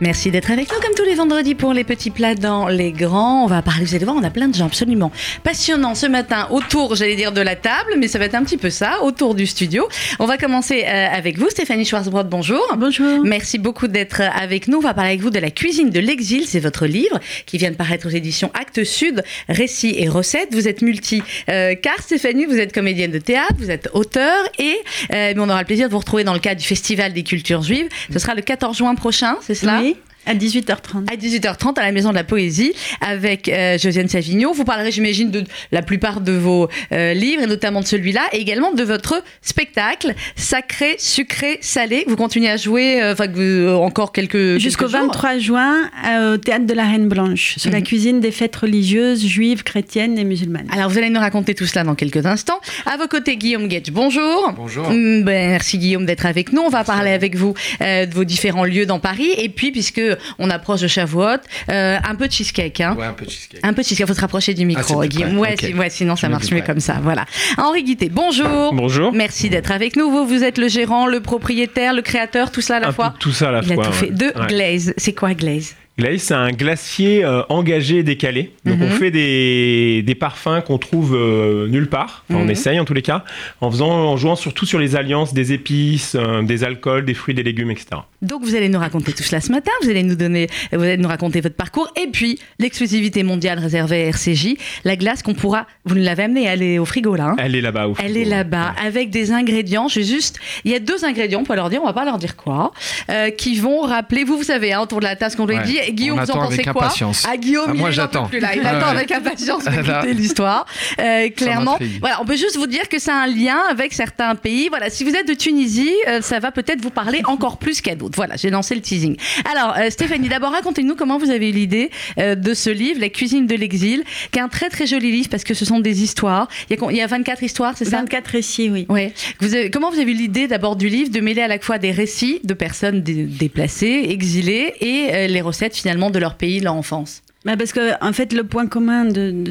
Merci d'être avec nous comme tous les vendredis pour les petits plats dans les grands. On va parler, vous allez voir, on a plein de gens absolument passionnants ce matin autour, j'allais dire, de la table, mais ça va être un petit peu ça, autour du studio. On va commencer euh, avec vous, Stéphanie Schwarzbrod, bonjour. Bonjour. Merci beaucoup d'être avec nous. On va parler avec vous de la cuisine de l'exil, c'est votre livre qui vient de paraître aux éditions Actes Sud, récits et recettes. Vous êtes multi, euh, car Stéphanie, vous êtes comédienne de théâtre, vous êtes auteur et euh, on aura le plaisir de vous retrouver dans le cadre du Festival des cultures juives. Ce sera le 14 juin prochain, c'est cela? Oui, à 18h30. à 18h30 à la Maison de la Poésie avec euh, Josiane Savigno. Vous parlerez, j'imagine, de la plupart de vos euh, livres et notamment de celui-là et également de votre spectacle Sacré, Sucré, Salé. Vous continuez à jouer euh, vous- encore quelques Jusqu'au quelques jours. 23 juin euh, au théâtre de la Reine Blanche, sur la Mhm. cuisine des fêtes religieuses juives, chrétiennes et musulmanes. Alors vous allez nous raconter tout cela dans quelques instants. À vos côtés, Guillaume Guetch, bonjour. Bonjour. Mm, ben, merci Guillaume d'être avec nous. On va parler avec vous euh, de vos différents lieux dans Paris. Et puis, puisque on approche de Shavuot, euh, un peu de cheesecake. Hein. Ouais, un peu de cheesecake. Un peu de cheesecake, faut se rapprocher du Ah, micro, Guillaume. près. Ouais, si- ouais, sinon ça marche mieux comme ça. Voilà. Henri Guité, bonjour. Bonjour. Merci d'être avec nous. Vous, vous êtes le gérant, le propriétaire, le créateur, tout ça à la Un fois. peu tout ça à la Il a fois. tout fait. De Ouais. Glaze. C'est quoi Glaze Glaze, c'est un glacier euh, engagé et décalé. Donc Mhm. on fait des, des parfums qu'on trouve euh, nulle part. Enfin, Mhm. On essaye en tous les cas, en faisant, en jouant surtout sur les alliances des épices, euh, des alcools, des fruits, des légumes, etc. Donc vous allez nous raconter tout cela ce matin. Vous allez nous donner, vous allez nous raconter votre parcours et puis l'exclusivité mondiale réservée à RCJ, la glace qu'on pourra. Vous nous l'avez amenée, elle est au frigo là. hein Elle est là-bas. au Elle frigo. est là-bas avec des ingrédients. Je juste, il y a deux ingrédients, on peut leur dire, on va pas leur dire quoi, euh, qui vont rappeler. Vous, vous savez, hein, autour de la tasse qu'on lui Ouais. dit. Guillaume, On vous en attend pensez avec quoi impatience. Ah Guillaume, Ah, il moi, j'attends. plus, là. Il Ouais, attend ouais. avec impatience Là. l'histoire. Euh, clairement, voilà, on peut juste vous dire que a un lien avec certains pays. Voilà, si vous êtes de Tunisie, euh, ça va peut-être vous parler encore plus qu'à d'autres. Voilà, j'ai lancé le teasing. Alors, euh, Stéphanie, d'abord racontez-nous comment vous avez eu l'idée euh, de ce livre, La cuisine de l'exil, qui est un très très joli livre parce que ce sont des histoires. Il y a, con- il y a 24 histoires, c'est ça 24 récits, oui. Ouais. Vous avez- comment vous avez eu l'idée d'abord du livre de mêler à la fois des récits de personnes dé- déplacées, exilées et euh, les recettes finalement de leur pays, de leur enfance? Bah, parce que, en fait, le point commun de.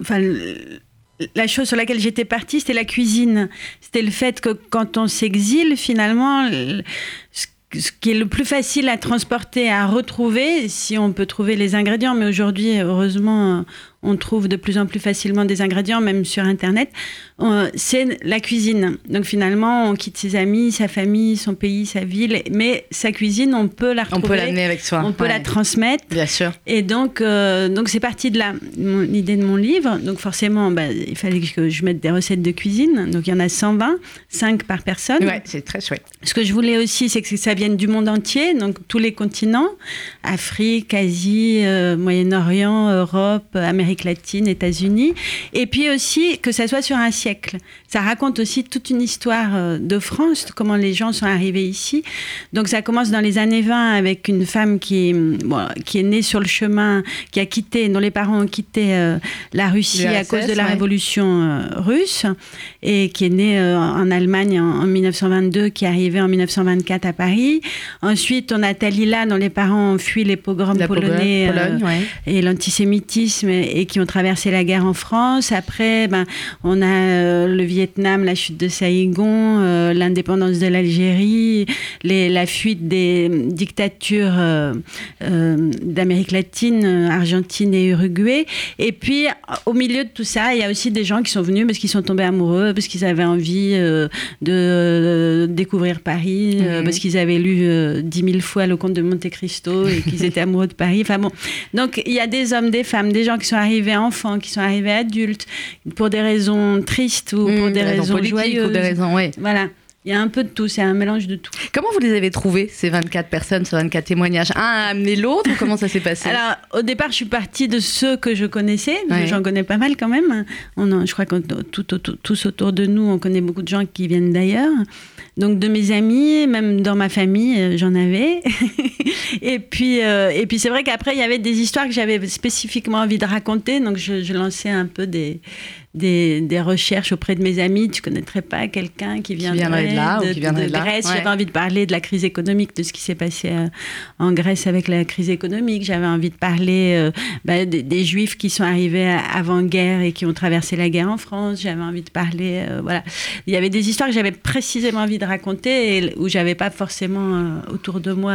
enfin, la chose sur laquelle j'étais partie, c'était la cuisine. C'était le fait que quand on s'exile, finalement, le- ce ce qui est le plus facile à transporter, à retrouver, si on peut trouver les ingrédients, mais aujourd'hui, heureusement, on trouve de plus en plus facilement des ingrédients, même sur Internet, euh, c'est la cuisine. Donc finalement, on quitte ses amis, sa famille, son pays, sa ville, mais sa cuisine, on peut la On retrouver. peut l'amener avec soi. On peut la transmettre. Bien sûr. Et donc, euh, donc c'est parti de là, l'idée de mon livre. Donc forcément, bah, il fallait que je mette des recettes de cuisine. Donc il y en a 120, 5 par personne. Ouais, c'est très chouette. Ce que je voulais aussi, c'est que ça vienne du monde entier, donc tous les continents, Afrique, Asie, euh, Moyen-Orient, Europe, Amérique latine, États-Unis, et puis aussi que ça soit sur un siècle. Ça raconte aussi toute une histoire euh, de France, comment les gens sont arrivés ici. Donc ça commence dans les années 20 avec une femme qui, est, bon, qui est née sur le chemin, qui a quitté, dont les parents ont quitté euh, la Russie à cause de la ouais. révolution euh, russe et qui est née euh, en Allemagne en, en 1922, qui est arrivée en 1924 à Paris. Ensuite, on a Talila, dont les parents ont fui les pogroms La polonais Pologne, Pologne, ouais. et l'antisémitisme et, et qui ont traversé la guerre en France. Après, ben, on a euh, le Vietnam, la chute de Saïgon, euh, l'indépendance de l'Algérie, la fuite des dictatures euh, euh, d'Amérique latine, euh, Argentine et Uruguay. Et puis, au milieu de tout ça, il y a aussi des gens qui sont venus parce qu'ils sont tombés amoureux, parce qu'ils avaient envie euh, de euh, découvrir Paris, euh, parce qu'ils avaient lu euh, dix mille fois le conte de Monte Cristo et qu'ils étaient amoureux de Paris. Enfin bon, donc il y a des hommes, des femmes, des gens qui sont arrivés enfants, qui sont arrivés adultes, pour des raisons tristes ou pour Mmh, des raisons, politiques joyeuses. ou des raisons, ouais. Voilà. Il y a un peu de tout, c'est un mélange de tout. Comment vous les avez trouvés, ces 24 personnes, ces 24 témoignages Un a amené l'autre comment ça s'est passé Alors, au départ, je suis partie de ceux que je connaissais. Ouais. J'en connais pas mal quand même. On en- je crois que tout, tous autour de nous, on connaît beaucoup de gens qui viennent d'ailleurs. Donc, de mes amis, même dans ma famille, euh, j'en avais. et puis, euh, et puis c'est vrai qu'après, il y avait des histoires que j'avais spécifiquement envie de raconter. Donc, je, je lançais un peu des, des, des recherches auprès de mes amis. Tu connaîtrais pas quelqu'un qui viendrait, viendrait de là ou qui viendrait de là, Grèce ouais. J'avais envie de parler de la crise économique, de ce qui s'est passé euh, en Grèce avec la crise économique. J'avais envie de parler euh, bah, des, des Juifs qui sont arrivés à- avant-guerre et qui ont traversé la guerre en France. J'avais envie de parler, euh, voilà. Il y avait des histoires que j'avais précisément envie de raconter et où j'avais pas forcément euh, autour de moi.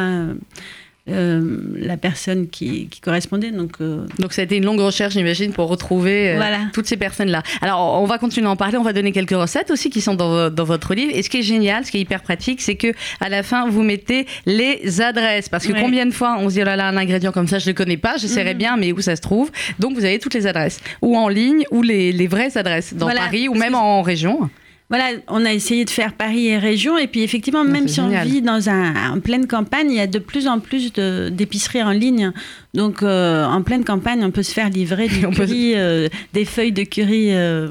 Euh, la personne qui, correspondait. Donc, donc ça a été une longue recherche, j'imagine, pour retrouver toutes ces personnes-là. Alors on va continuer à en parler, on va donner quelques recettes aussi qui sont dans, dans votre livre. Et ce qui est génial, ce qui est hyper pratique, c'est que à la fin, vous mettez les adresses. Parce que combien de fois on se dit, oh là là, un ingrédient comme ça, je ne le connais pas, j'essaierai mhm. bien, mais où ça se trouve? Donc vous avez toutes les adresses, ou en ligne, ou les, les vraies adresses, dans Paris, ou même en région. Voilà, on a essayé de faire Paris et région, et puis effectivement, même si on vit dans un, en pleine campagne, il y a de plus en plus d'épiceries en ligne. Donc, euh, en pleine campagne, on peut se faire livrer du curry, euh, des feuilles de curry. Euh,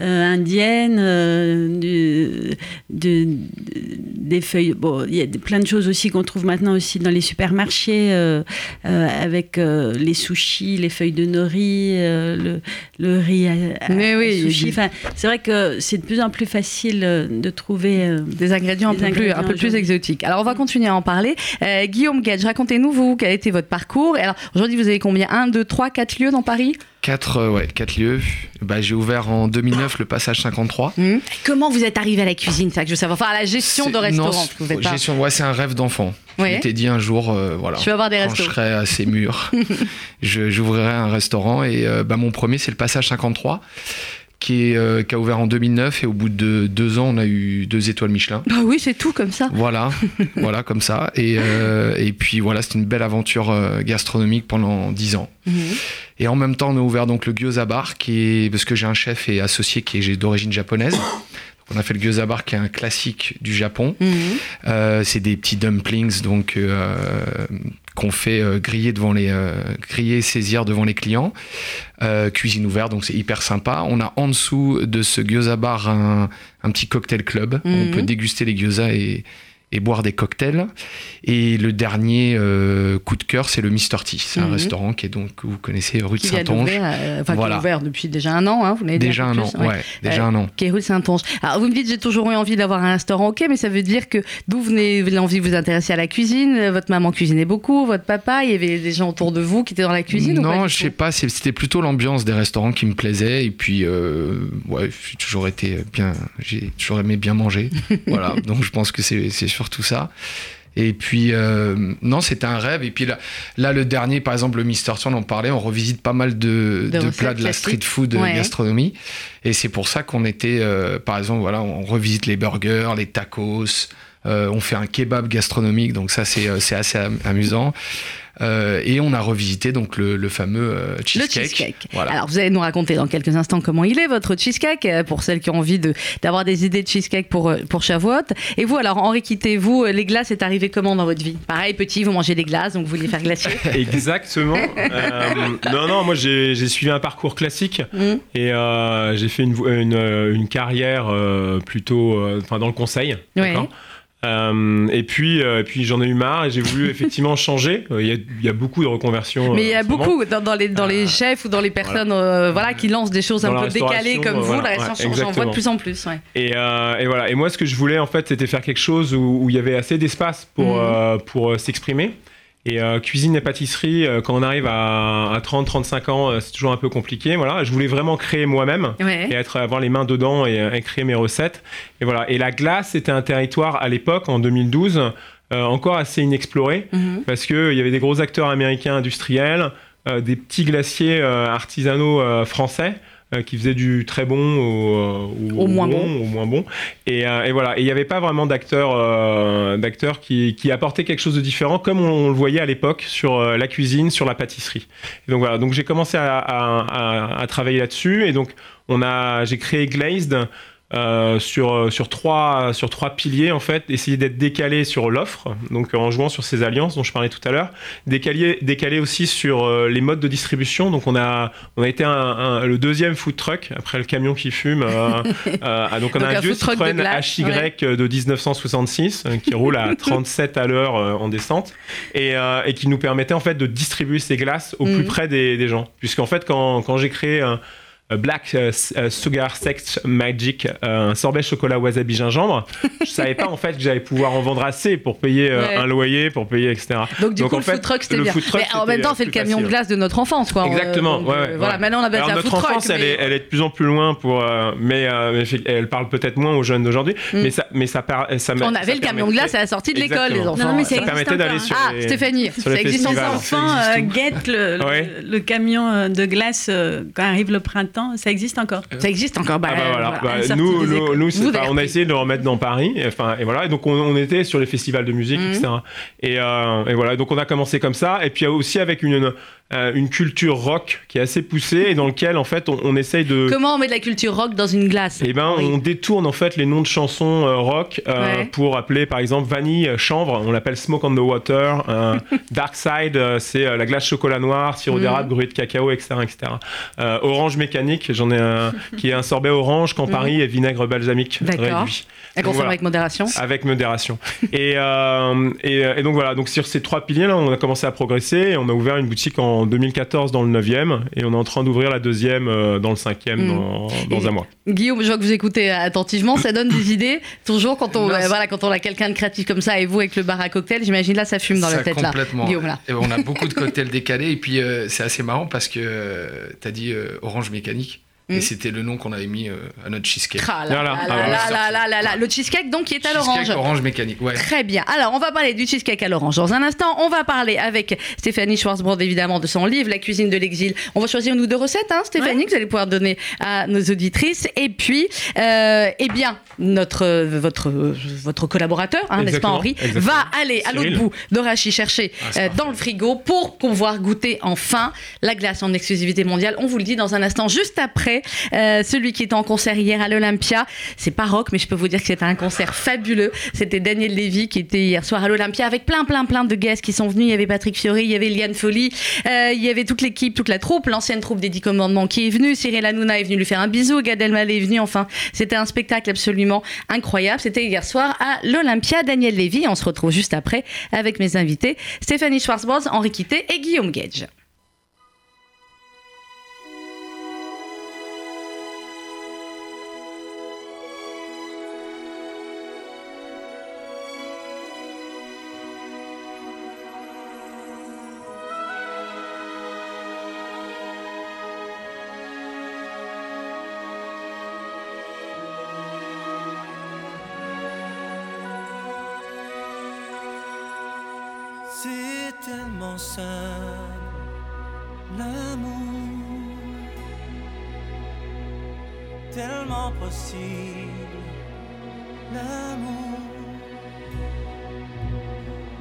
euh, indienne, euh, des feuilles. Bon, il y a plein de choses aussi qu'on trouve maintenant aussi dans les supermarchés, euh, avec les sushis, les feuilles de nori, le, le, riz à, oui, sushi. Enfin, c'est vrai que c'est de plus en plus facile de trouver des ingrédients, un, peu plus, un peu plus exotiques. Alors, on va continuer à en parler. Guillaume Gage, racontez-nous, vous, quel a été votre parcours? Alors, aujourd'hui, vous avez combien? 1, 2, 3, 4 lieux dans Paris? Quatre, euh, ouais, quatre lieux. Bah, j'ai ouvert en 2009 le passage 53. Mmh. Comment vous êtes arrivé à la cuisine ça que je veux savoir. Enfin, à la gestion de restaurant. Non, gestion, ouais, c'est un rêve d'enfant. Je m'étais dit un jour, euh, voilà, je vais avoir des quand je serai assez mûr, j'ouvrirai un restaurant. Et euh, bah, mon premier, c'est le passage 53 qui, est, qui a ouvert en 2009 et au bout de deux ans, on a eu deux étoiles Michelin. Bah oui, c'est tout comme ça. Voilà, voilà comme ça. Et, et puis voilà, c'était une belle aventure gastronomique pendant dix ans. Mmh. Et en même temps, on a ouvert donc le gyoza bar, qui est, parce que j'ai un chef et associé qui est d'origine japonaise. On a fait le gyoza bar qui est un classique du Japon. Mhm. Euh, c'est des petits dumplings donc euh, qu'on fait euh, griller devant les griller et saisir devant les clients. cuisine ouverte donc c'est hyper sympa. On a en dessous de ce gyoza bar un, petit cocktail club. On mhm. peut déguster les gyoza et et boire des cocktails. Et le dernier euh, coup de cœur, c'est le Mister T. C'est un mhm. restaurant qui est donc, vous connaissez, rue de Saint-Onge. Euh, enfin, qui est ouvert depuis déjà un an. Hein, vous déjà un an, ouais. déjà un an. Qui est rue de Saint-Onge. Alors, vous me dites, j'ai toujours eu envie d'avoir un restaurant, ok, mais ça veut dire que d'où venez l'envie de vous intéresser à la cuisine? Votre maman cuisinait beaucoup, votre papa, il y avait des gens autour de vous qui étaient dans la cuisine Non, je sais pas, c'était plutôt l'ambiance des restaurants qui me plaisait. Et puis, euh, ouais, j'ai toujours été bien, j'ai toujours aimé bien manger. voilà, donc je pense que c'est surtout ça. Et puis, euh, non, c'était un rêve. Et puis là, là, le dernier, par exemple, le Mister Turn, on parlait, on revisite pas mal de, plats de la street food gastronomie. Et c'est pour ça qu'on était, euh, par exemple, voilà, on revisite les burgers, les tacos. Euh, on fait un kebab gastronomique, donc ça, c'est assez amusant. Euh, et on a revisité donc le, fameux euh, cheesecake. Alors vous allez nous raconter dans quelques instants comment il est votre cheesecake euh, pour celles qui ont envie d'avoir des idées de cheesecake pour pour Shavuot. Et vous alors Henri quittez vous les glaces est arrivé comment dans votre vie? Pareil petit vous mangez des glaces donc vous voulez faire glacier. Exactement. non non moi j'ai suivi un parcours classique mmh. et j'ai fait une, une, carrière plutôt enfin dans le conseil. Euh, et puis, euh, puis j'en ai eu marre et j'ai voulu effectivement changer. Euh, il y, a, beaucoup de reconversions. Mais il y a beaucoup dans, les, dans les chefs ou dans les personnes voilà. qui lancent des choses un peu décalées comme vous. La restauration, j'en vois de plus en plus. Et, et, voilà. Et moi, ce que je voulais en fait, c'était faire quelque chose où, il y avait assez d'espace pour, mmh. pour s'exprimer. Et euh, cuisine et pâtisserie, euh, quand on arrive à, 30-35 ans, euh, c'est toujours un peu compliqué. Voilà, je voulais vraiment créer moi-même et être, avoir les mains dedans et, créer mes recettes. Et voilà. Et la glace, c'était un territoire à l'époque, en 2012, encore assez inexploré mhm. parce qu'il y avait des gros acteurs américains industriels, des petits glaciers artisanaux français. Euh, qui faisait du très bon au, au, moins bon, au moins bon. Et, euh, et voilà. Et il n'y avait pas vraiment d'acteurs, euh, d'acteurs qui, qui apportaient quelque chose de différent, comme on, le voyait à l'époque sur la cuisine, sur la pâtisserie. Et donc voilà. Donc j'ai commencé à, à, à, travailler là-dessus. Et donc on a, j'ai créé Glazed. Euh, sur, euh, sur, trois, sur trois piliers, en fait, essayer d'être décalé sur l'offre, donc en jouant sur ces alliances dont je parlais tout à l'heure, décalé, décalé aussi sur euh, les modes de distribution. Donc on a, on a été un, le deuxième food truck, après le camion qui fume. donc on a un, vieux Citroën HY de 1966 qui roule à 37 à l'heure en descente et, et, qui nous permettait en fait de distribuer ces glaces au plus mm. près des, des gens. Puisqu'en fait, quand, quand j'ai créé Black Sugar Sex Magic, un sorbet chocolat wasabi gingembre. je savais pas en fait que j'allais pouvoir en vendre assez pour payer un loyer, pour payer etc. Donc du coup en le fait, food truck c'était bien. mais en même temps c'est le camion de glace de notre enfance quoi. Exactement. voilà maintenant on a Alors, notre enfance elle, est, elle est de plus en plus loin pour mais, elle parle peut-être moins aux jeunes d'aujourd'hui. Mm. Mais ça mais ça, ça on avait le camion de glace à la sortie de l'école les enfants. Non, mais ça permettait d'aller sur ah Stéphanie ça existe les enfants guettent le camion de glace quand arrive le printemps ça existe encore. Ça existe encore. Bah, ah bah voilà. Bah, nous, nous, on a essayé de le remettre dans Paris. Enfin, et voilà. Et donc, on, était sur les festivals de musique, etc. Mhm. Et, euh, et, voilà. Donc, on a commencé comme ça. Et puis aussi avec une, euh, une culture rock qui est assez poussée et dans lequel en fait on, essaye de comment on met de la culture rock dans une glace? Eh ben on détourne en fait les noms de chansons euh, rock euh, pour appeler par exemple vanille chanvre. On l'appelle smoke on the water dark side c'est la glace chocolat noir sirop mm. d'érable gruyère de cacao etc etc orange mécanique j'en ai un qui est un sorbet orange quand mm. Paris est vinaigre balsamique réduit. À consommer avec modération? Avec modération. Et, et, et donc voilà. Donc sur ces trois piliers là on a commencé à progresser et on a ouvert une boutique en en 2014 dans le 9e et on est en train d'ouvrir la deuxième euh, dans le 5e mm. dans, un mois. Guillaume, je vois que vous écoutez attentivement, ça donne des idées. Toujours quand on, voilà, quand on a quelqu'un de créatif comme ça et vous avec le bar à cocktail, j'imagine là ça fume dans la tête là. Guillaume, là. Et on a beaucoup de cocktails décalés et puis euh, c'est assez marrant parce que euh, tu as dit orange mécanique. Et mm. c'était le nom qu'on avait mis euh, à notre cheesecake. Ah là, là, là, le cheesecake donc qui est à l'orange. Cheesecake orange mécanique, ouais. Très bien. Alors on va parler du cheesecake à l'orange dans un instant. On va parler avec Stéphanie Schwarzbrod évidemment de son livre La cuisine de l'exil. On va choisir une ou deux recettes, hein, Stéphanie, que vous allez pouvoir donner à nos auditrices. Et puis, euh, eh bien, notre votre votre collaborateur, hein, n'est-ce pas Henri, va aller à l'autre bout d'Orachi chercher ah, euh, dans le frigo pour pouvoir goûter enfin la glace en exclusivité mondiale. On vous le dit dans un instant, juste après euh, celui qui était en concert hier à l'Olympia, c'est pas rock, mais je peux vous dire que c'était un concert fabuleux. C'était Daniel Lévy qui était hier soir à l'Olympia avec plein, plein, plein de guests qui sont venus. Il y avait Patrick Fiori, il y avait Liane Folly, euh, il y avait toute l'équipe, toute la troupe, l'ancienne troupe des Dix Commandements qui est venue. Cyril Hanouna est venu lui faire un bisou. Gad Elmaleh est venu. Enfin, c'était un spectacle absolument incroyable. C'était hier soir à l'Olympia. Daniel Lévy. On se retrouve juste après avec mes invités Stéphanie Schwarzbos, Henri Quitté et Guillaume Gage.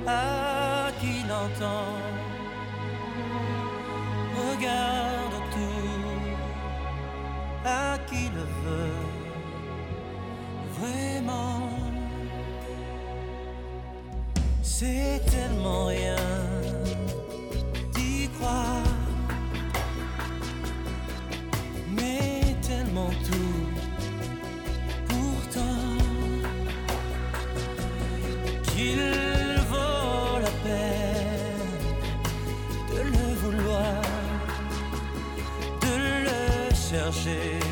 à qui l'entend. Regarde autour, à qui le veut vraiment. C'est tellement rien. chercher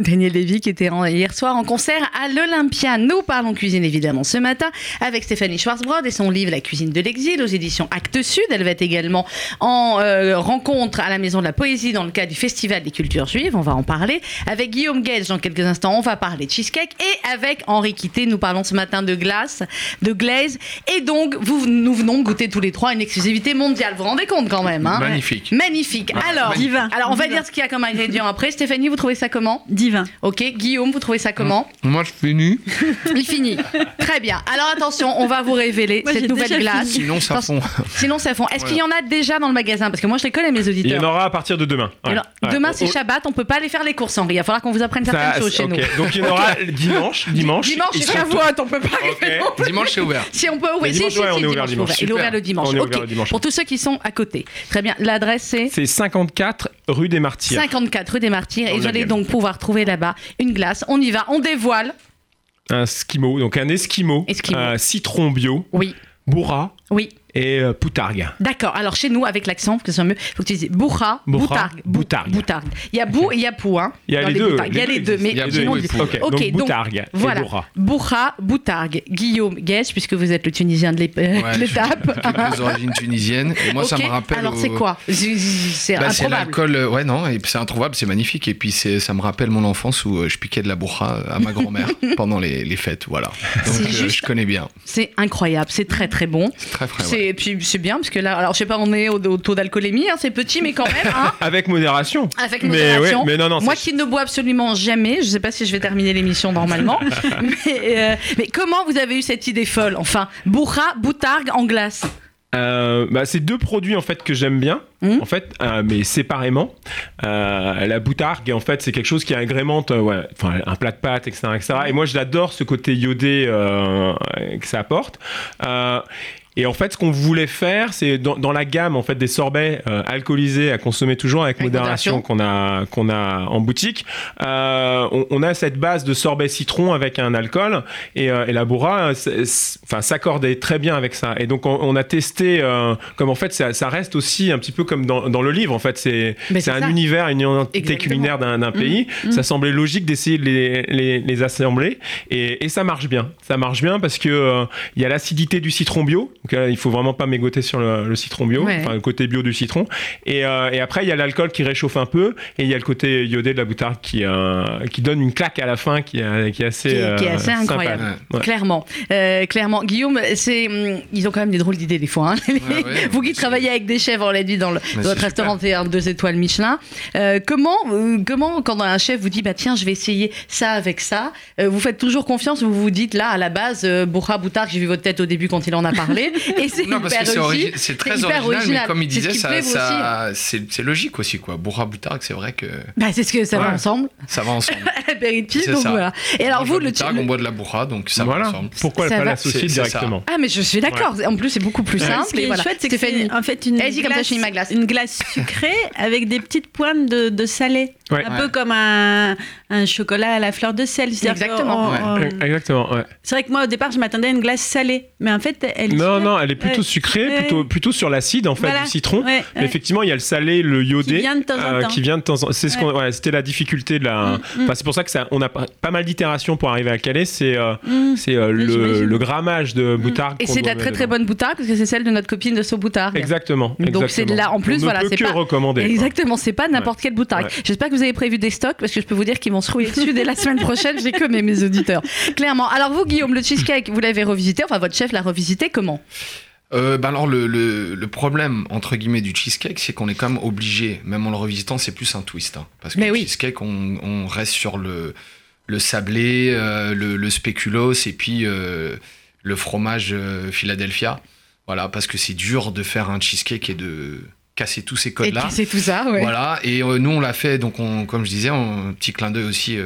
Daniel Lévy qui était hier soir en concert à l'Olympia. Nous parlons cuisine évidemment ce matin avec Stéphanie Schwarzbrod et son livre La cuisine de l'exil aux éditions Actes Sud. Elle va être également en euh, rencontre à la Maison de la Poésie dans le cadre du Festival des cultures juives. On va en parler. Avec Guillaume Gage dans quelques instants, on va parler de cheesecake. Et avec Henri Quitté, nous parlons ce matin de glace, de glaze. Et donc, vous, nous venons goûter tous les trois une exclusivité mondiale. Vous vous rendez compte quand même hein? Magnifique. Magnifique. Alors, Divin. alors on va Divin. dire ce qu'il y a comme ingrédient après. Stéphanie, vous trouvez ça comment? Divin. Ok, Guillaume, vous trouvez ça comment Moi, je finis. Il finit. Très bien. Alors attention, on va vous révéler Moi, cette nouvelle glace. fini. Sinon, ça fond. Sinon, ça fond. Est-ce qu'il y en a déjà dans le magasin Parce que moi, je les connais, mes Il y auditeurs. en aura à partir de demain. Ouais. Alors, Ouais. demain, c'est Oh, Shabbat, on peut pas aller faire les courses, Henri. Il va falloir qu'on vous apprenne ça- certaines choses chez nous. Donc il y en aura dimanche. Dimanche. Dimanche, c'est Shavuot, on peut pas arriver. Ok. Dimanche, c'est ouvert. Si on peut ouvrir, si, dimanche, si, ouais, si, on est ouvert dimanche. Il est ouvert le dimanche. On est Ok. ouvert le dimanche. Pour tous ceux qui sont à côté. Très bien. L'adresse, c'est C'est 54 rue des Martyrs. 54 rue des Martyrs. Et vous allez donc pouvoir trouver là-bas une glace. On y va, on dévoile. Un skimo, donc un esquimau, Esquimau. un citron bio, Oui, bourra oui. Et euh, poutargue. D'accord. Alors chez nous, avec l'accent, que c'est mieux, faut que tu dises bourra, boutargue, bou- boutargue. boutargue. Il y a bou et il y a pou, hein. Il y a les deux. Il y a les les deux mais existent. Il y a sinon, on dit- pou. Ok, Ok, donc donc, boutargue Voilà. bourra. Boutargue. Guillaume Guèche, puisque vous êtes le Tunisien de Ouais, l'étape. J'ai des origines tunisiennes. Et moi, ça me rappelle. Alors au- c'est quoi? C'est Bah, c'est l'alcool, euh, ouais non, et c'est introuvable, c'est magnifique. Et puis c'est, ça me rappelle mon enfance où euh, je piquais de la bourra à ma grand-mère pendant les, les fêtes, voilà. Donc euh, je connais bien. C'est incroyable, c'est très très bon. C'est très frais. Et puis c'est bien parce que là, alors je sais pas, on est au, au taux d'alcoolémie, hein, c'est petit mais quand même. Hein, Avec modération. avec Mais modération. ouais, mais non, non, Moi qui ne bois absolument jamais, je sais pas si je vais terminer l'émission normalement, mais, euh, mais comment vous avez eu cette idée folle Enfin, bourra, boutargue en glace? Euh, bah, c'est deux produits en fait que j'aime bien, Mhm. en fait, euh, mais séparément. Euh, la boutargue, en fait, c'est quelque chose qui agrémente, ouais, un plat de pâtes, etc., etc. Et moi, je l'adore ce côté iodé que ça apporte. Euh, Et en fait, ce qu'on voulait faire, c'est dans, dans la gamme en fait des sorbets euh, alcoolisés à consommer toujours avec, Avec modération qu'on a qu'on a en boutique. euh, on, on a cette base de sorbet citron avec un alcool et, euh, et la Bourra, c'est- enfin, s'accordait très bien avec ça. Et donc on, on a testé, euh, comme en fait, ça, ça reste aussi un petit peu comme dans, dans le livre. En fait, c'est c'est un ça. univers, une identité Exactement. culinaire d'un d'un pays. Ça semblait logique d'essayer de les, les, les assembler et, et ça marche bien. Ça marche bien parce que euh, il y a l'acidité du citron bio. Donc euh, il faut vraiment pas mégoter sur le, le citron bio, Ouais. enfin le côté bio du citron. Et, euh, et après il y a l'alcool qui réchauffe un peu et il y a le côté iodé de la boutarde qui euh, qui donne une claque à la fin qui, est- qui est assez Qui est- qui est euh, assez sympa. incroyable. Ouais. Clairement, Euh, clairement. Guillaume, c'est, hum, ils ont quand même des drôles d'idées des fois. hein. Ouais, ouais, Vous qui travaillez avec des chefs, on l'a dit dans, le, Mais dans votre restaurant c'est un deux étoiles Michelin. Euh, comment, euh, comment, quand un chef vous dit, bah tiens, je vais essayer ça avec ça, euh, vous faites toujours confiance ou vous vous dites là, à la base, euh, Bourra Boutard, j'ai vu votre tête au début quand il en a parlé, et c'est Non, parce que c'est, origi- c'est très hyper original, original. mais comme il C'est ce disait, ça, c'est, c'est logique aussi, quoi. Bourra Boutargue, c'est vrai que Bah, c'est ce que ça va ensemble, ça va ensemble. C'est donc ça. voilà. Et alors On vous, le Boutargue, on boit de la bourra, donc ça voilà. va ensemble. Pourquoi Ça pas va. l'associer C'est- c'est ça. directement Ah, mais je suis d'accord. En plus, c'est beaucoup plus simple. Ce qui et est chouette, c'est que c'est en fait une une glace sucrée avec des petites pointes de, salé. Ouais. Un Ouais. peu comme un, un chocolat à la fleur de sel. C'est-à-dire Exactement. on- Exactement. Ouais. C'est vrai que moi, au départ, je m'attendais à une glace salée. Mais en fait, elle est Non, sucrée. Non, elle est plutôt sucrée, Ouais. plutôt, plutôt sur l'acide en fait Voilà. du citron. Ouais, Mais. Effectivement, il y a le salé, le iodé, Qui vient de temps en euh, temps. qui vient de temps en C'est ce Ouais. qu'on, ouais, c'était la difficulté de la. Mm, mm. Enfin, c'est pour ça que ça, on a pas pas mal d'itérations pour arriver à caler. C'est, euh, Mmh. c'est euh, le, le grammage de boutarde. Et c'est de la très très bonne boutarde parce que c'est celle de notre copine de Sauboutard. Exactement. Donc c'est de là- en plus, On ne voilà, peut c'est que pas- recommander. quoi. Exactement, c'est pas n'importe quelle boutarde. Ouais. J'espère que vous avez prévu des stocks parce que je peux vous dire qu'ils vont se rouiller dessus dès la semaine prochaine. J'ai que mes, mes auditeurs. Clairement. Alors vous, Guillaume, le cheesecake, vous l'avez revisité? Enfin, votre chef l'a revisité. Comment? Euh, bah alors le, le, le problème entre guillemets du cheesecake, c'est qu'on est quand même obligé, même en le revisitant, c'est plus un twist, hein. parce que Mais le oui. cheesecake, on, on reste sur le le sablé, euh, le, le spéculoos et puis euh, le fromage Philadelphia. Voilà, parce que c'est dur de faire un cheesecake et de casser tous ces Et codes-là. c'est tout ça, ouais. Voilà, et nous on l'a fait, donc on, comme je disais, un petit clin d'œil aussi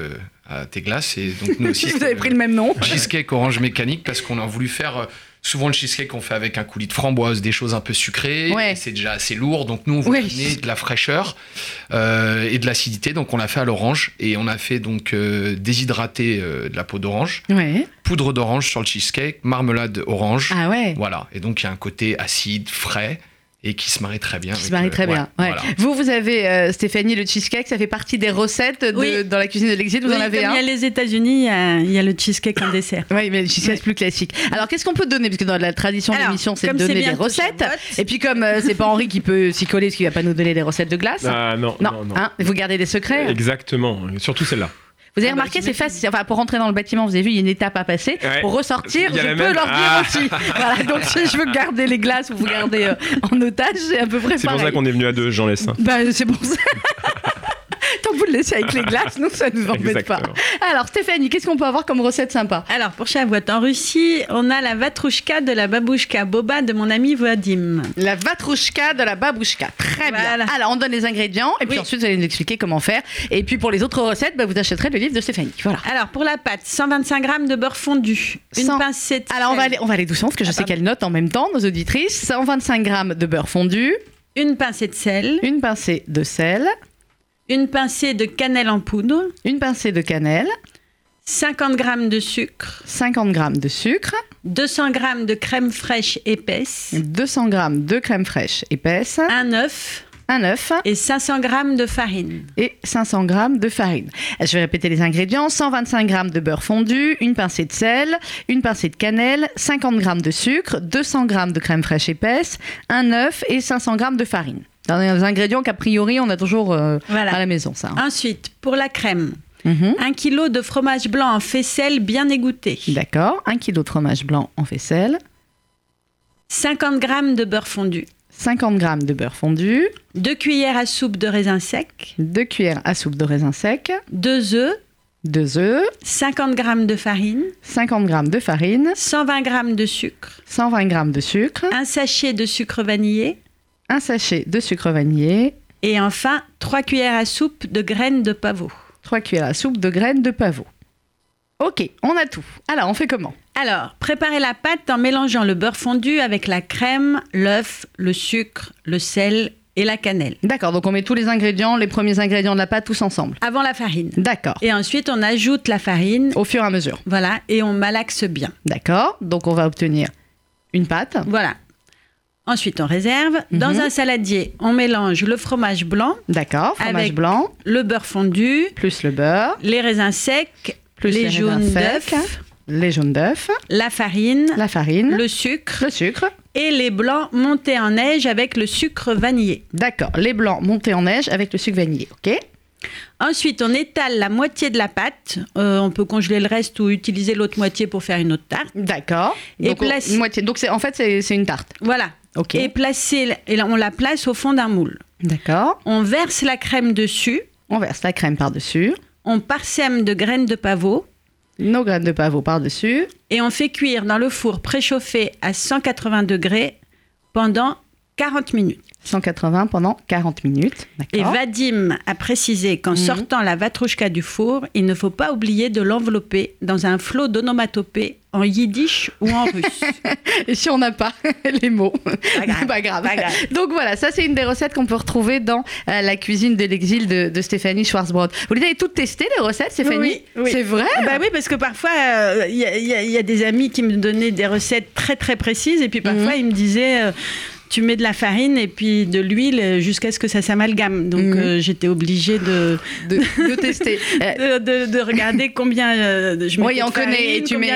à tes glaces, et donc nous aussi. vous avez pris le même nom. cheesecake orange mécanique parce qu'on a voulu faire souvent le cheesecake qu'on fait avec un coulis de framboise, des choses un peu sucrées. Ouais. C'est déjà assez lourd, donc nous on voulait amener de la fraîcheur euh, et de l'acidité, donc on l'a fait à l'orange et on a fait donc euh, déshydrater euh, de la peau d'orange, Ouais. poudre d'orange sur le cheesecake, marmelade orange. Ah ouais. Voilà, et donc il y a un côté acide, frais et qui se marie très bien. Qui se marie très bien. ouais, ouais. voilà. Vous, vous avez, euh, Stéphanie, le cheesecake, ça fait partie des recettes de- Oui. dans la cuisine de l'exil. Vous Oui, en avez comme un il y a les États-Unis, il y a, il y a le cheesecake en dessert. Oui, mais le cheesecake plus classique. Alors, qu'est-ce qu'on peut donner? Parce que dans la tradition de l'émission, c'est de donner des recettes. Et puis, comme euh, c'est pas Henri qui peut s'y coller, parce qu'il va pas nous donner des recettes de glace. Ah, non, non, non, non. Hein, vous gardez des secrets. Exactement. Surtout celle-là. Vous avez remarqué, c'est facile. Enfin, pour rentrer dans le bâtiment, vous avez vu, il y a une étape à passer. Ouais. Pour ressortir, je peux même. leur dire Ah. aussi. Voilà, donc si je veux garder les glaces ou vous gardez euh, en otage, c'est à peu près C'est pour ça qu'on est venu à deux, j'en laisse un. Bah, c'est pour ça. Vous le laissez avec les glaces, nous, ça nous embête pas. Alors, Stéphanie, qu'est-ce qu'on peut avoir comme recette sympa Alors, pour Shavuot, en Russie, on a la vatrouchka de la babouchka boba de mon ami Vadim. La vatrouchka de la babouchka. Très bien. Alors, on donne les ingrédients et puis Oui. ensuite, vous allez nous expliquer comment faire. Et puis, pour les autres recettes, bah, vous achèterez le livre de Stéphanie. Voilà. Alors, pour la pâte, 125 g de beurre fondu, une 100. pincée de Alors, on va sel, aller, on va aller doucement parce que je Ah, sais qu'elle note en même temps, nos auditrices. 125 g de beurre fondu, une pincée de sel, une pincée de sel, une pincée de cannelle en poudre, une pincée de cannelle, 50 g de sucre, 50 g de sucre, 200 g de crème fraîche épaisse, 200 g de crème fraîche épaisse, un œuf un œuf et 500 g de farine. et 500 g de farine. Je vais répéter les ingrédients 125 g de beurre fondu, une pincée de sel, une pincée de cannelle, 50 g de sucre, 200 g de crème fraîche épaisse, un œuf et 500 g de farine. Dans les ingrédients qu'a priori on a toujours euh, Voilà. à la maison, ça. hein. Ensuite, pour la crème, Mhm. 1 kg de fromage blanc en faisselle bien égoutté, D'accord. Un kilo de fromage blanc en faisselle, 50 g de beurre fondu, 50 g de beurre fondu, 2 cuillères à soupe de raisin sec, 2 cuillères à soupe de raisin sec, 2 œufs, 2 œufs, 50 g de farine, 50 g de farine, 120 g de sucre, 120 g de sucre, un sachet de sucre vanillé un sachet de sucre vanillé, et enfin 3 cuillères à soupe de graines de pavot. 3 cuillères à soupe de graines de pavot. Ok, on a tout. Alors, on fait comment? Alors, préparez la pâte en mélangeant le beurre fondu avec la crème, l'œuf, le sucre, le sel et la cannelle. D'accord, donc on met tous les ingrédients, les premiers ingrédients de la pâte, tous ensemble. Avant la farine. D'accord. Et ensuite, on ajoute la farine. Au fur et à mesure. Voilà, et on malaxe bien. D'accord, donc on va obtenir une pâte. Voilà. Ensuite, on réserve. Dans Mhm. un saladier, on mélange le fromage blanc, D'accord, fromage Avec- blanc, le beurre fondu, plus le beurre, les raisins secs, plus les jaunes d'œufs, les jaunes d'œufs, la farine, la farine, le sucre le sucre. et les blancs montés en neige avec le sucre vanillé. D'accord, les blancs montés en neige avec le sucre vanillé, ok Ensuite, on étale la moitié de la pâte. Euh, on peut congeler le reste ou utiliser l'autre moitié pour faire une autre tarte. D'accord. Et Donc, place- moitié. Donc en fait c'est une tarte. Voilà. Et, placer, et on la place au fond d'un moule. D'accord. On verse la crème dessus. On verse la crème par-dessus, On parsème de graines de pavot. nos graines de pavot par-dessus. Et on fait cuire dans le four préchauffé à 180 degrés pendant 40 minutes. 180 pendant 40 minutes. Et. Vadim a précisé qu'en Mhm. sortant la vatrouchka du four, il ne faut pas oublier de l'envelopper dans un flot d'onomatopées en yiddish ou en russe. Et si on n'a pas les mots, Pas grave, pas grave. pas grave. Donc voilà, ça c'est une des recettes qu'on peut retrouver dans euh, la cuisine de l'exil de, de Stéphanie Schwarzbrod. Vous les avez toutes testées les recettes, Stéphanie? Oui, oui. C'est vrai? Bah oui, parce que parfois, euh, y, y il y a des amis qui me donnaient des recettes très très précises, et puis parfois Mhm. ils me disaient... euh, tu mets de la farine et puis de l'huile jusqu'à ce que ça s'amalgame. Donc Mhm. euh, j'étais obligée de, de, de tester. Euh, de, de- de regarder combien euh, je mets oui, on connaît. Et tu mets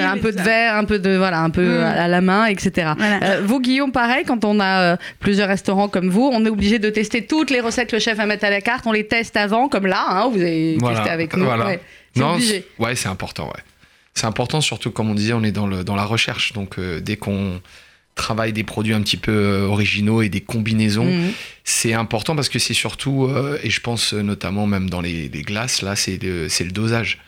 un peu de verre, un peu de voilà, un peu Mm. à la main, etc. Voilà. Euh, vous, Guillaume, pareil, quand on a euh, plusieurs restaurants comme vous, on est obligé de tester toutes les recettes que le chef va mettre à la carte. On les teste avant, comme là, hein, vous avez Voilà, testé avec nous. voilà. Ouais, c'est obligé. ouais, c'est important, ouais. C'est important, surtout comme on disait, on est dans, le, dans la recherche. Donc, euh, dès qu'on travaille des produits un petit peu euh, originaux et des combinaisons, Mhm. c'est important parce que c'est surtout, euh, et je pense euh, notamment même dans les, les glaces, là, c'est le, le dosage.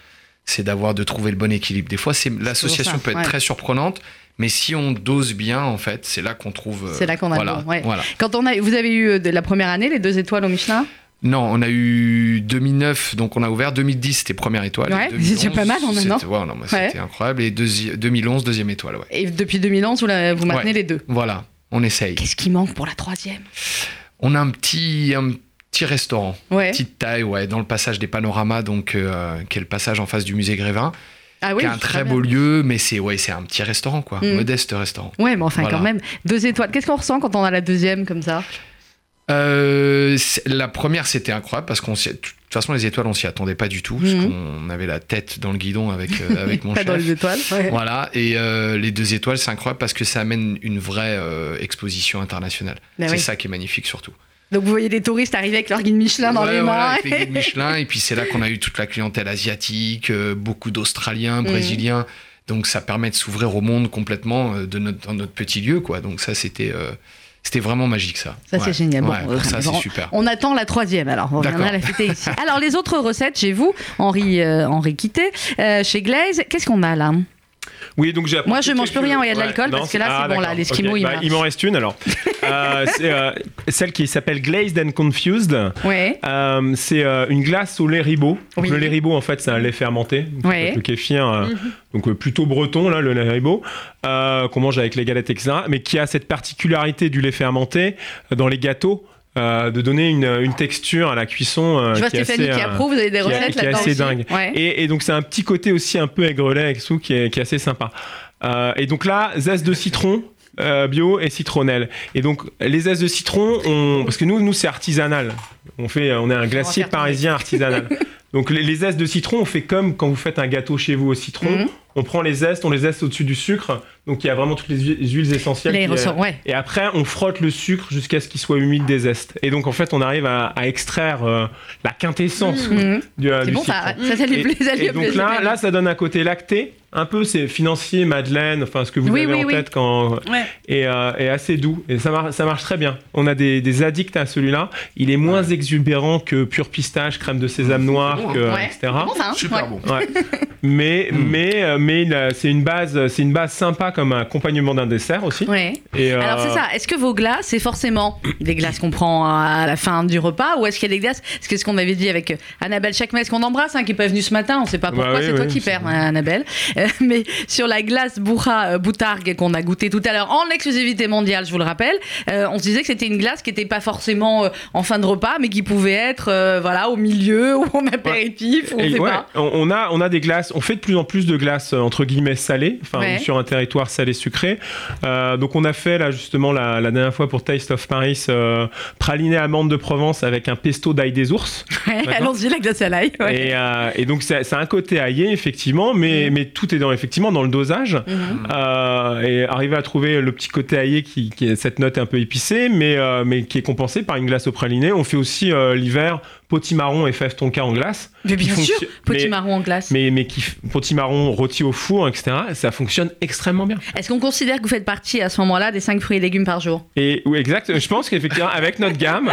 C'est d'avoir, de trouver le bon équilibre. Des fois, l'association peut être ouais. très surprenante, mais si on dose bien, en fait, c'est là qu'on trouve. euh, C'est là qu'on a le voilà, bon, ouais. voilà. Quand on a, vous avez eu de la première année les deux étoiles au Michelin? Non, on a eu 2009, donc on a ouvert 2010, c'était première étoile. Ouais, déjà pas mal, en c'était-. Ouais, mais Ouais. c'était incroyable. Et deuxi- 2011, deuxième étoile, ouais. et depuis 2011 vous, la- vous maintenez les deux. Voilà, on essaye. Qu'est-ce qui manque pour la troisième? On a un petit, un petit restaurant, petite taille, ouais, dans le passage des panoramas, donc euh, qui est le passage en face du musée Grévin, Ah oui. qui est un très bien. beau lieu, mais c'est ouais, c'est un petit restaurant, quoi, Mm. modeste restaurant. Ouais, mais enfin Voilà. quand même deux étoiles. Qu'est-ce qu'on ressent quand on a la deuxième comme ça? Euh, la première, c'était incroyable parce qu'on de toute façon, les étoiles, on s'y attendait pas du tout, parce Mhm. qu'on avait la tête dans le guidon avec, euh, avec mon chef. dans les étoiles. ouais. Voilà, et euh, les deux étoiles, c'est incroyable parce que ça amène une vraie exposition internationale. Ben c'est oui. ça qui est magnifique surtout. Donc vous voyez des touristes arriver avec leur guide Michelin dans Ouais, les voilà, mains. avec les guides Michelin, et puis c'est là qu'on a eu toute la clientèle asiatique, beaucoup d'Australiens, Mhm. Brésiliens. Donc ça permet de s'ouvrir au monde complètement de notre, dans notre petit lieu, quoi. Donc ça, c'était c'était vraiment magique, ça. Ça, c'est génial. Bon, Ouais, pour euh, ça, bon, c'est super. On attend la troisième, alors on viendra D'accord. la fêter ici. Alors les autres recettes chez vous, Henri, euh, Henri Quitté, euh, chez Glaze, qu'est-ce qu'on a là? Oui, donc j'ai Moi, je mange plus rien il y a de l'alcool, parce que là, c'est bon, là, l'esquimau, il bah, il m'en reste une alors. Euh, c'est euh, celle qui s'appelle Glazed and Confused. Ouais. Euh, c'est une glace au lait ribot. Oui. Le lait ribot, en fait, c'est un lait fermenté. Ouais. Le kéfir, euh, donc plutôt breton, là, le lait ribot, qu'on mange avec les galettes, etc. Mais qui a cette particularité du lait fermenté dans les gâteaux. Euh, de donner une, une texture à la cuisson euh, Je vois qui est Stéphanie assez, qui euh, approuve, vous avez des est- recettes qui est là-dedans assez dingue. Ouais. et, et donc c'est un petit côté aussi un peu aigrelet avec tout qui est, qui est assez sympa. Euh, et donc là, zeste de citron. euh, bio et citronnelle. Et donc les zestes de citron, on... parce que nous, nous c'est artisanal. On fait, on est un glacier parisien artisanal. donc les, les zestes de citron, on fait comme quand vous faites un gâteau chez vous au citron. Mhm. On prend les zestes, on les zeste au-dessus du sucre. Donc il y a vraiment toutes les huiles, les huiles essentielles. Les euh, ouais. et après, on frotte le sucre jusqu'à ce qu'il soit humide des zestes. Et donc, en fait, on arrive à, à extraire euh, la quintessence quoi, Mhm. du, euh, C'est du bon, citron. ça, ça, ça lui Et- plaît, ça lui et donc plaît, là, ça là, ça donne un côté lacté, un peu c'est financier, Madeleine, enfin ce que vous Oui, avez oui, en oui. tête quand Ouais. et, euh, et assez doux et ça marche, ça marche très bien. On a des, des addicts à celui-là. Il est moins exubérant que pur pistache, crème de sésame noire, bon, que, Ouais. etc. C'est bon, ça, hein Super Ouais. bon. Ouais. mais Mm. mais euh, mais euh, c'est une base, c'est une base sympa comme accompagnement d'un dessert aussi. Ouais. Et, euh, Alors c'est ça, est-ce que vos glaces, c'est forcément des glaces qu'on prend à la fin du repas ou est-ce qu'il y a des glaces? Parce que ce qu'on avait dit avec Annabelle Chakmes, qu'on embrasse, hein, qui n'est pas venue ce matin, on ne sait pas pourquoi, Bah oui, c'est toi oui, qui c'est perds, hein, Annabelle. Euh, mais sur la glace bourra euh, boutargue qu'on a goûté tout à l'heure en exclusivité mondiale, je vous le rappelle, euh, on se disait que c'était une glace qui n'était pas forcément euh, en fin de repas, mais qui pouvait être euh, voilà, au milieu ou en apéritif, ou on Et sait ouais, pas. on a, on a des glaces, on fait de plus en plus de glaces euh, entre guillemets salées, enfin Ouais. sur un territoire salé-sucré. Euh, donc on a fait là justement la, la dernière fois pour Taste of Paris euh, praliné amande de Provence avec un pesto d'ail des ours. Ouais. Allons-y, la glace à l'ail. Et, euh, et donc c'est un côté aillé effectivement, mais, mais tout est dans effectivement dans le dosage. Euh, et arriver à trouver le petit côté aillé qui, qui est cette note un peu épicée, mais, mais qui est compensée par une glace au praliné. On fait aussi l'hiver potimarron et fève tonka en glace. Mais bien sûr, fonction- petit mais- marron en glace. mais, mais qui potimarron rôti au four, etc. Ça fonctionne extrêmement bien. Est-ce qu'on considère que vous faites partie à ce moment-là des 5 fruits et légumes par jour? Et oui, exact. Je pense qu'effectivement, avec notre gamme,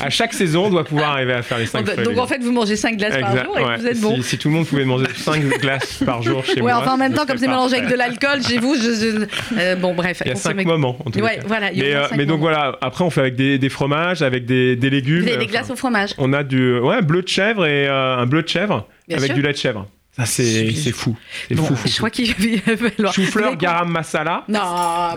à chaque saison, on doit pouvoir arriver à faire les 5 Donc, donc, en fait, vous mangez 5 glaces par jour et vous êtes bon. Si, si tout le monde pouvait manger 5 glaces par jour chez Ouais, moi. enfin en même temps, comme c'est mélangé avec de l'alcool, chez vous, je, je- euh, bon bref. Il y a consommez- 5 moments en tout Ouais, cas. voilà. il y a Mais, au moins euh, mais donc voilà, après on fait avec des, des fromages, avec des, des légumes. Des enfin, glaces au fromage. On a du ouais, bleu de chèvre et euh, un bleu de chèvre Bien avec sûr. du lait de chèvre. Ça c'est c'est fou. C'est Bon, fou, fou, je fou. crois qu'il va falloir. Chou-fleur, garam masala. Non,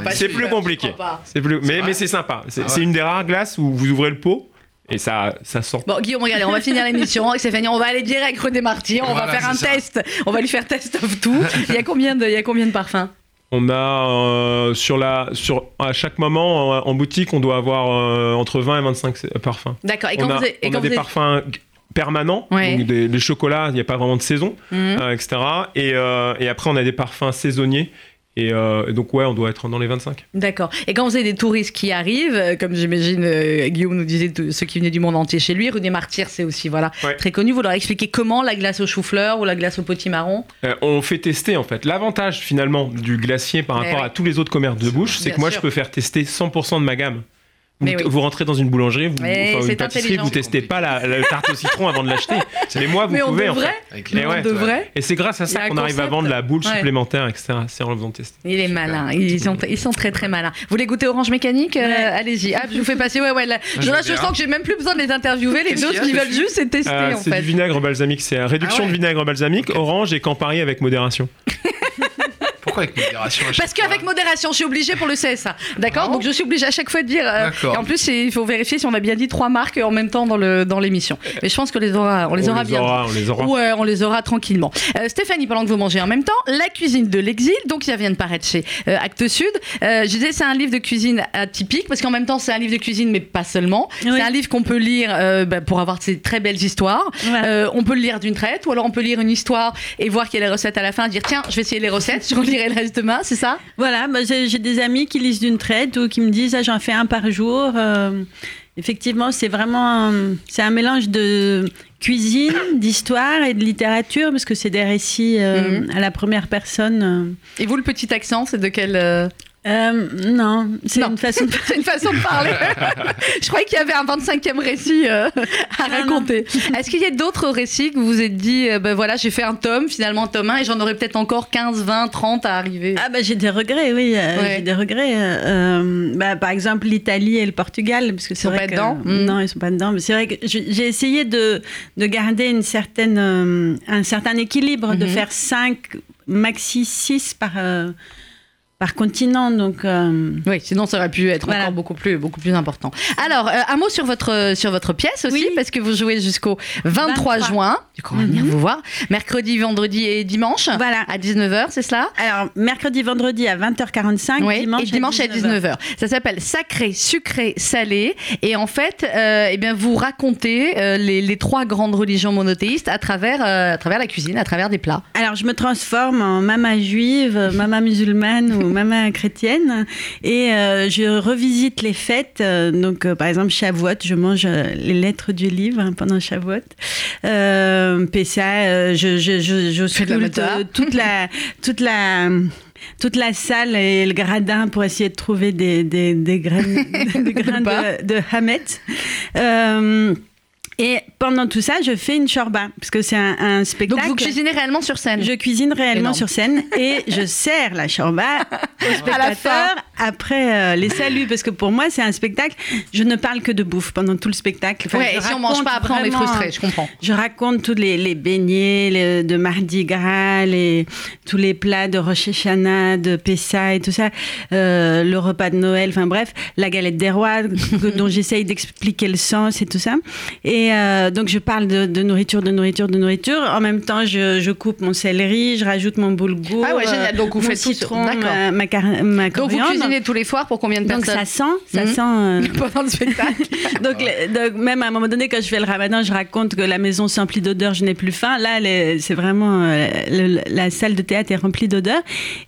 pas C'est plus compliqué. C'est plus, mais mais c'est sympa. C'est Ah ouais. c'est une des rares glaces où vous ouvrez le pot et ça ça sort. Bon, Guillaume, regardez, on va finir l'émission. Avec Stéphanie, on va aller direct rue des Martyrs. On va faire un ça. test. On va lui faire test of tout. Il y a combien de, il y a combien de parfums? On a euh, sur la sur à chaque moment en, en boutique, on doit avoir euh, entre 20 et 25 parfums. D'accord. Et quand on a, vous êtes, et on quand a vous des êtes- parfums permanents, Ouais. donc des, les chocolats, il n'y a pas vraiment de saison, Mhm. euh, etc. Et, euh, et après, on a des parfums saisonniers. Et, euh, et donc, ouais, on doit être dans les 25. D'accord. Et quand vous avez des touristes qui arrivent, euh, comme j'imagine euh, Guillaume nous disait, ceux qui venaient du monde entier chez lui, rue des Martyrs, c'est aussi voilà Ouais. très connu. Vous leur expliquez comment la glace au chou-fleur ou la glace au potimarron? Euh, on fait tester, en fait. L'avantage, finalement, du glacier par Mais rapport à tous les autres commerces de bouche, c'est que moi, sûr. je peux faire tester 100% de ma gamme. Vous, oui. vous rentrez dans une boulangerie, vous, enfin, une pâtisserie, vous testez pas la, la tarte au citron avant de l'acheter. Mais moi, vous Mais on pouvez. en devrait. fait. Mais on ouais, devrait. Et c'est grâce à ça qu'on arrive à vendre la boule Ouais. supplémentaire, etc. C'est en le faisant tester. Il est malin, ils sont, ils sont très très malins. Vous voulez goûter Orange Mécanique Euh. Allez-y. Ah, je vous fais passer. Ouais, ouais. là, je je, là, sens que j'ai même plus besoin de les interviewer. Les Qu'est-ce autres, qu'il y a, qui veulent juste, c'est tester Euh, en c'est fait. du vinaigre balsamique, c'est une réduction Ah de vinaigre balsamique, orange et campari avec modération. Pourquoi avec modération Parce qu'avec modération, je suis obligée pour le CSA. D'accord Ah bon Donc je suis obligée à chaque fois de dire. euh, et en plus, il faut vérifier si on a bien dit trois marques en même temps dans le dans l'émission. Mais je pense qu'on les aura, on les aura bien. aura, on les aura. Ouais, on les aura tranquillement. Euh, Stéphanie, pendant que vous mangez en même temps, La cuisine de l'exil, donc ça vient de paraître chez euh, Actes Sud. Euh, je disais, c'est un livre de cuisine atypique, parce qu'en même temps, c'est un livre de cuisine, mais pas seulement. Oui. C'est un livre qu'on peut lire euh, bah, pour avoir ces très belles histoires. Euh, on peut le lire d'une traite, ou alors on peut lire une histoire et voir qu'il y a les recettes à la fin, dire tiens, je vais essayer les recettes, je relirai le reste demain, c'est ça? Voilà, bah, j'ai des amis qui lisent d'une traite ou qui me disent ah, j'en fais un par jour. Euh, effectivement, c'est vraiment un- c'est un mélange de cuisine, d'histoire et de littérature parce que c'est des récits euh, Mhm. à la première personne. Et vous, le petit accent, c'est de quel. Euh, non, c'est une façon de C'est une façon de parler. je croyais qu'il y avait un 25e récit euh, à Non, raconter. Est-ce qu'il y a d'autres récits que vous vous êtes dit, euh, ben voilà, j'ai fait un tome, finalement un tome 1, et j'en aurais peut-être encore 15, 20, 30 à arriver? Ah bah j'ai des regrets, oui, Ouais. j'ai des regrets. bah, par exemple l'Italie et le Portugal, parce que c'est sont vrai pas que dedans? Mm. non, ils sont pas dedans. Mais c'est vrai que j'ai essayé de, de garder une certaine, euh, un certain équilibre, de Mhm. faire 5, maxi 6 par euh, par continent, donc. euh, Oui, sinon ça aurait pu être Voilà. encore beaucoup plus, beaucoup plus important. Alors, euh, un mot sur votre, sur votre pièce aussi, Oui. parce que vous jouez jusqu'au 23, 23. juin. Du coup, on va venir Mhm. vous voir. Mercredi, vendredi et dimanche. Voilà. À 19h, c'est cela? Alors mercredi, vendredi à 20h45, Oui, dimanche, et dimanche à 19h. Ça s'appelle Sacré, Sucré, Salé. Et en fait, euh, eh bien, vous racontez euh, les, les trois grandes religions monothéistes à travers, euh, à travers la cuisine, à travers des plats. Alors, je me transforme en maman juive, euh, maman musulmane ou maman chrétienne et euh, je revisite les fêtes. Euh, donc, euh, par exemple, Shavuot, je mange les lettres du livre hein, pendant Shavuot. Euh, Pessa, je, je, je, sculpte toute la, toute la toute la salle et le gradin pour essayer de trouver des, des, des graines, des grains de, de hamet. Euh, Et pendant tout ça, je fais une chorba, parce que c'est un, un, spectacle. Donc vous cuisinez réellement sur scène Je cuisine réellement Énorme. sur scène et je sers la chorba aux spectateurs après euh, les saluts, parce que pour moi, c'est un spectacle, je ne parle que de bouffe pendant tout le spectacle. Enfin, ouais, et si on mange pas après, on est frustré, je comprends. Je raconte tous les, les beignets les, de Mardi Gras, les, tous les plats de Rosh Hashanah, de Pessa et tout ça, euh, le repas de Noël, enfin bref, la galette des rois, dont j'essaye d'expliquer le sens et tout ça. Et euh, donc, je parle de, de, nourriture, de nourriture, de nourriture. En même temps, je, je coupe mon céleri, je rajoute mon boulgour. Ah ouais, génial. Donc, vous faites citron, tout ma, ma, ma Donc, vous tous les soirs pour combien de donc, personnes Donc, ça sent, ça Mhm. sent. euh, pendant le spectacle. donc, donc, même à un moment donné, quand je fais le ramadan, je raconte que la maison s'emplit d'odeurs, je n'ai plus faim. Là, c'est vraiment. euh, le- la salle de théâtre est remplie d'odeurs.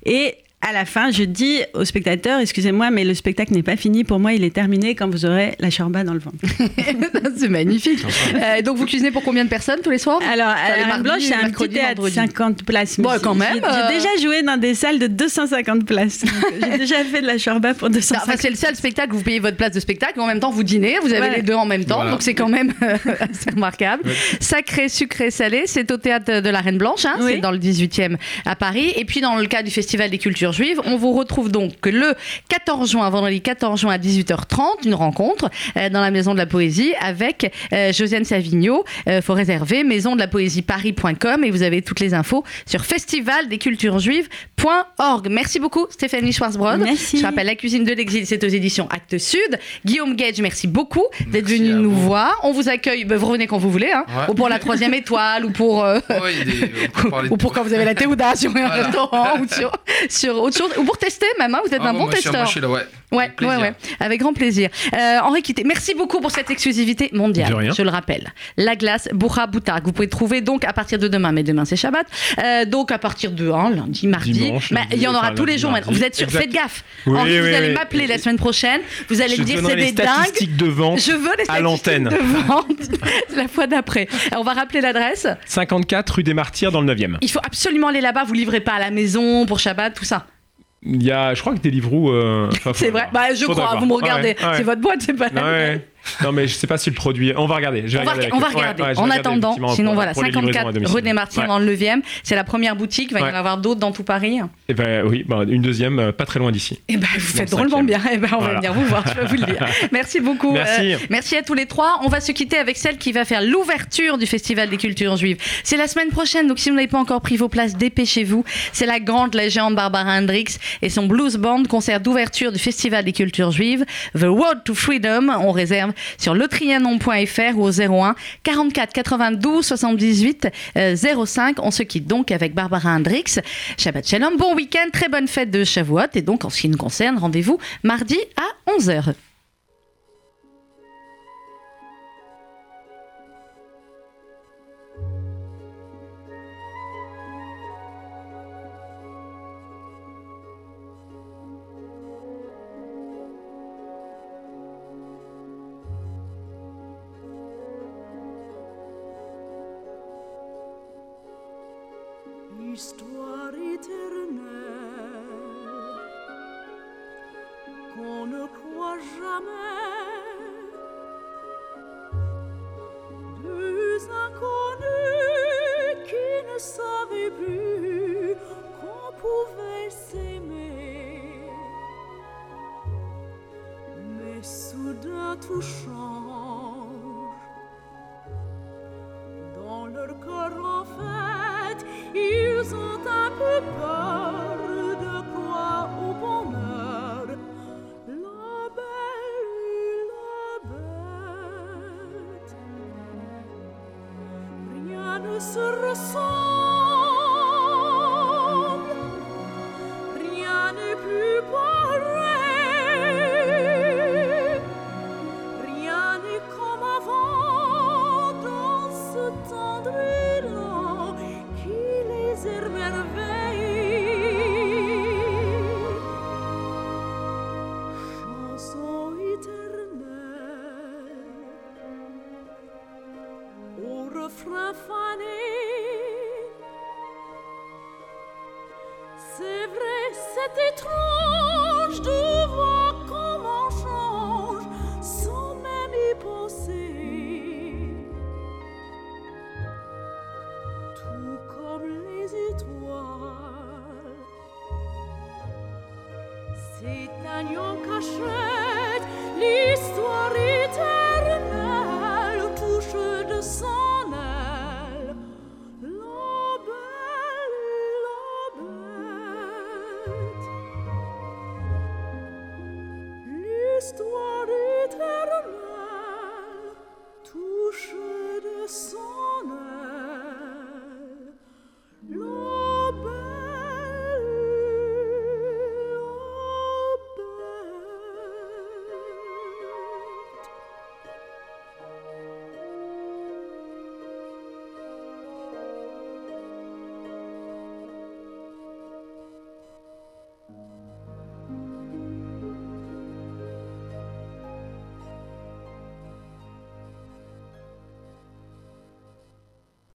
Et. À la fin, je dis aux spectateurs, excusez-moi, mais le spectacle n'est pas fini. Pour moi, il est terminé quand vous aurez la chorba dans le ventre. c'est magnifique. Euh, donc vous cuisinez pour combien de personnes tous les soirs? Alors, à la mardis, Blanche, c'est un petit théâtre, vendredis. 50 places. Bon, mais quand même, J'ai euh. j'ai déjà joué dans des salles de 250 places. Donc, J'ai déjà fait de la chorba pour Non, 250 Enfin, c'est le seul spectacle, vous payez votre place de spectacle, mais en même temps vous dînez, vous avez Voilà. les deux en même temps, Voilà. donc c'est quand même euh, assez remarquable. Sacré, sucré, salé, c'est au théâtre de la Reine Blanche, hein, Oui. c'est dans le 18e à Paris. Et puis dans le cas du Festival des cultures on vous retrouve donc le 14 juin, vendredi 14 juin à 18h30, une rencontre euh, dans la Maison de la Poésie avec euh, Josiane Savigno. Euh, faut réserver maison de la poésie paris.com et vous avez toutes les infos sur festivaldesculturesjuives.org. Merci beaucoup Stéphanie Schwarzbrod. Merci. Je rappelle La cuisine de l'exil, c'est aux éditions Actes Sud. Guillaume Gage, merci beaucoup d'être venu nous vous. voir. On vous accueille, ben, vous revenez quand vous voulez, hein, Ouais. ou pour la troisième étoile, ou pour, euh, Ouais, il des- ou tout. quand vous avez la théouda sur un Voilà. restaurant, ou sur, sur autre chose, ou pour tester même, hein, vous êtes Ah un bon, moi, testeur. moi, je suis là, ouais. Ouais, ouais, ouais, avec grand plaisir. Euh, Henri Quitté, merci beaucoup pour cette exclusivité mondiale. De rien. Je le rappelle. La glace Bourra Boutargue. Vous pouvez trouver donc à partir de demain, mais demain c'est Shabbat. Euh, donc à partir de hein, lundi, mardi. Dimanche, Bah, il y en aura enfin, tous les jours mardi. maintenant. Vous êtes sûr, faites gaffe. Oui, Henri, vous oui, allez oui. m'appeler la semaine prochaine. Vous allez Je me dire c'est des dingues. de vente. Je veux les à statistiques l'antenne. de vente la fois d'après. On va rappeler l'adresse. 54 rue des Martyrs dans le 9e. Il faut absolument aller là-bas. Vous livrez pas à la maison pour Shabbat, tout ça. Il y a, je crois que Deliveroo. euh, C'est vrai. Bah, je crois. Vous me regardez. Ouais, ouais. C'est votre boîte, c'est pas la ouais. Non, mais je sais pas si le produit. On va regarder. Je vais On va, regarder on va. Ouais, ouais, vais en regarder, attendant, sinon pour- voilà, pour les livraisons à 54 domicile. rue des Martyrs Ouais. dans le 9e. C'est la première boutique. Il va y en avoir d'autres dans tout Paris. Et ben oui, bah, une deuxième, euh, pas très loin d'ici. Et ben, vous faites le drôlement bien. Et ben, on va venir vous voir, je peux vous le dire. Merci beaucoup. Merci. Euh, merci à tous les trois. On va se quitter avec celle qui va faire l'ouverture du Festival des cultures juives. C'est la semaine prochaine, donc si vous n'avez pas encore pris vos places, dépêchez-vous. C'est la grande légende Barbara Hendricks et son blues band, concert d'ouverture du Festival des cultures juives, The Road to Freedom. On réserve sur letrianon.fr ou au 01 44 92 78 euh, 05. On se quitte donc avec Barbara Hendricks. Shabbat Shalom, bon week-end, très bonne fête de Shavuot. Et donc, en ce qui nous concerne, rendez-vous mardi à 11h. Histoire éternelle qu'on ne croit jamais. C'est vrai, c'est étrange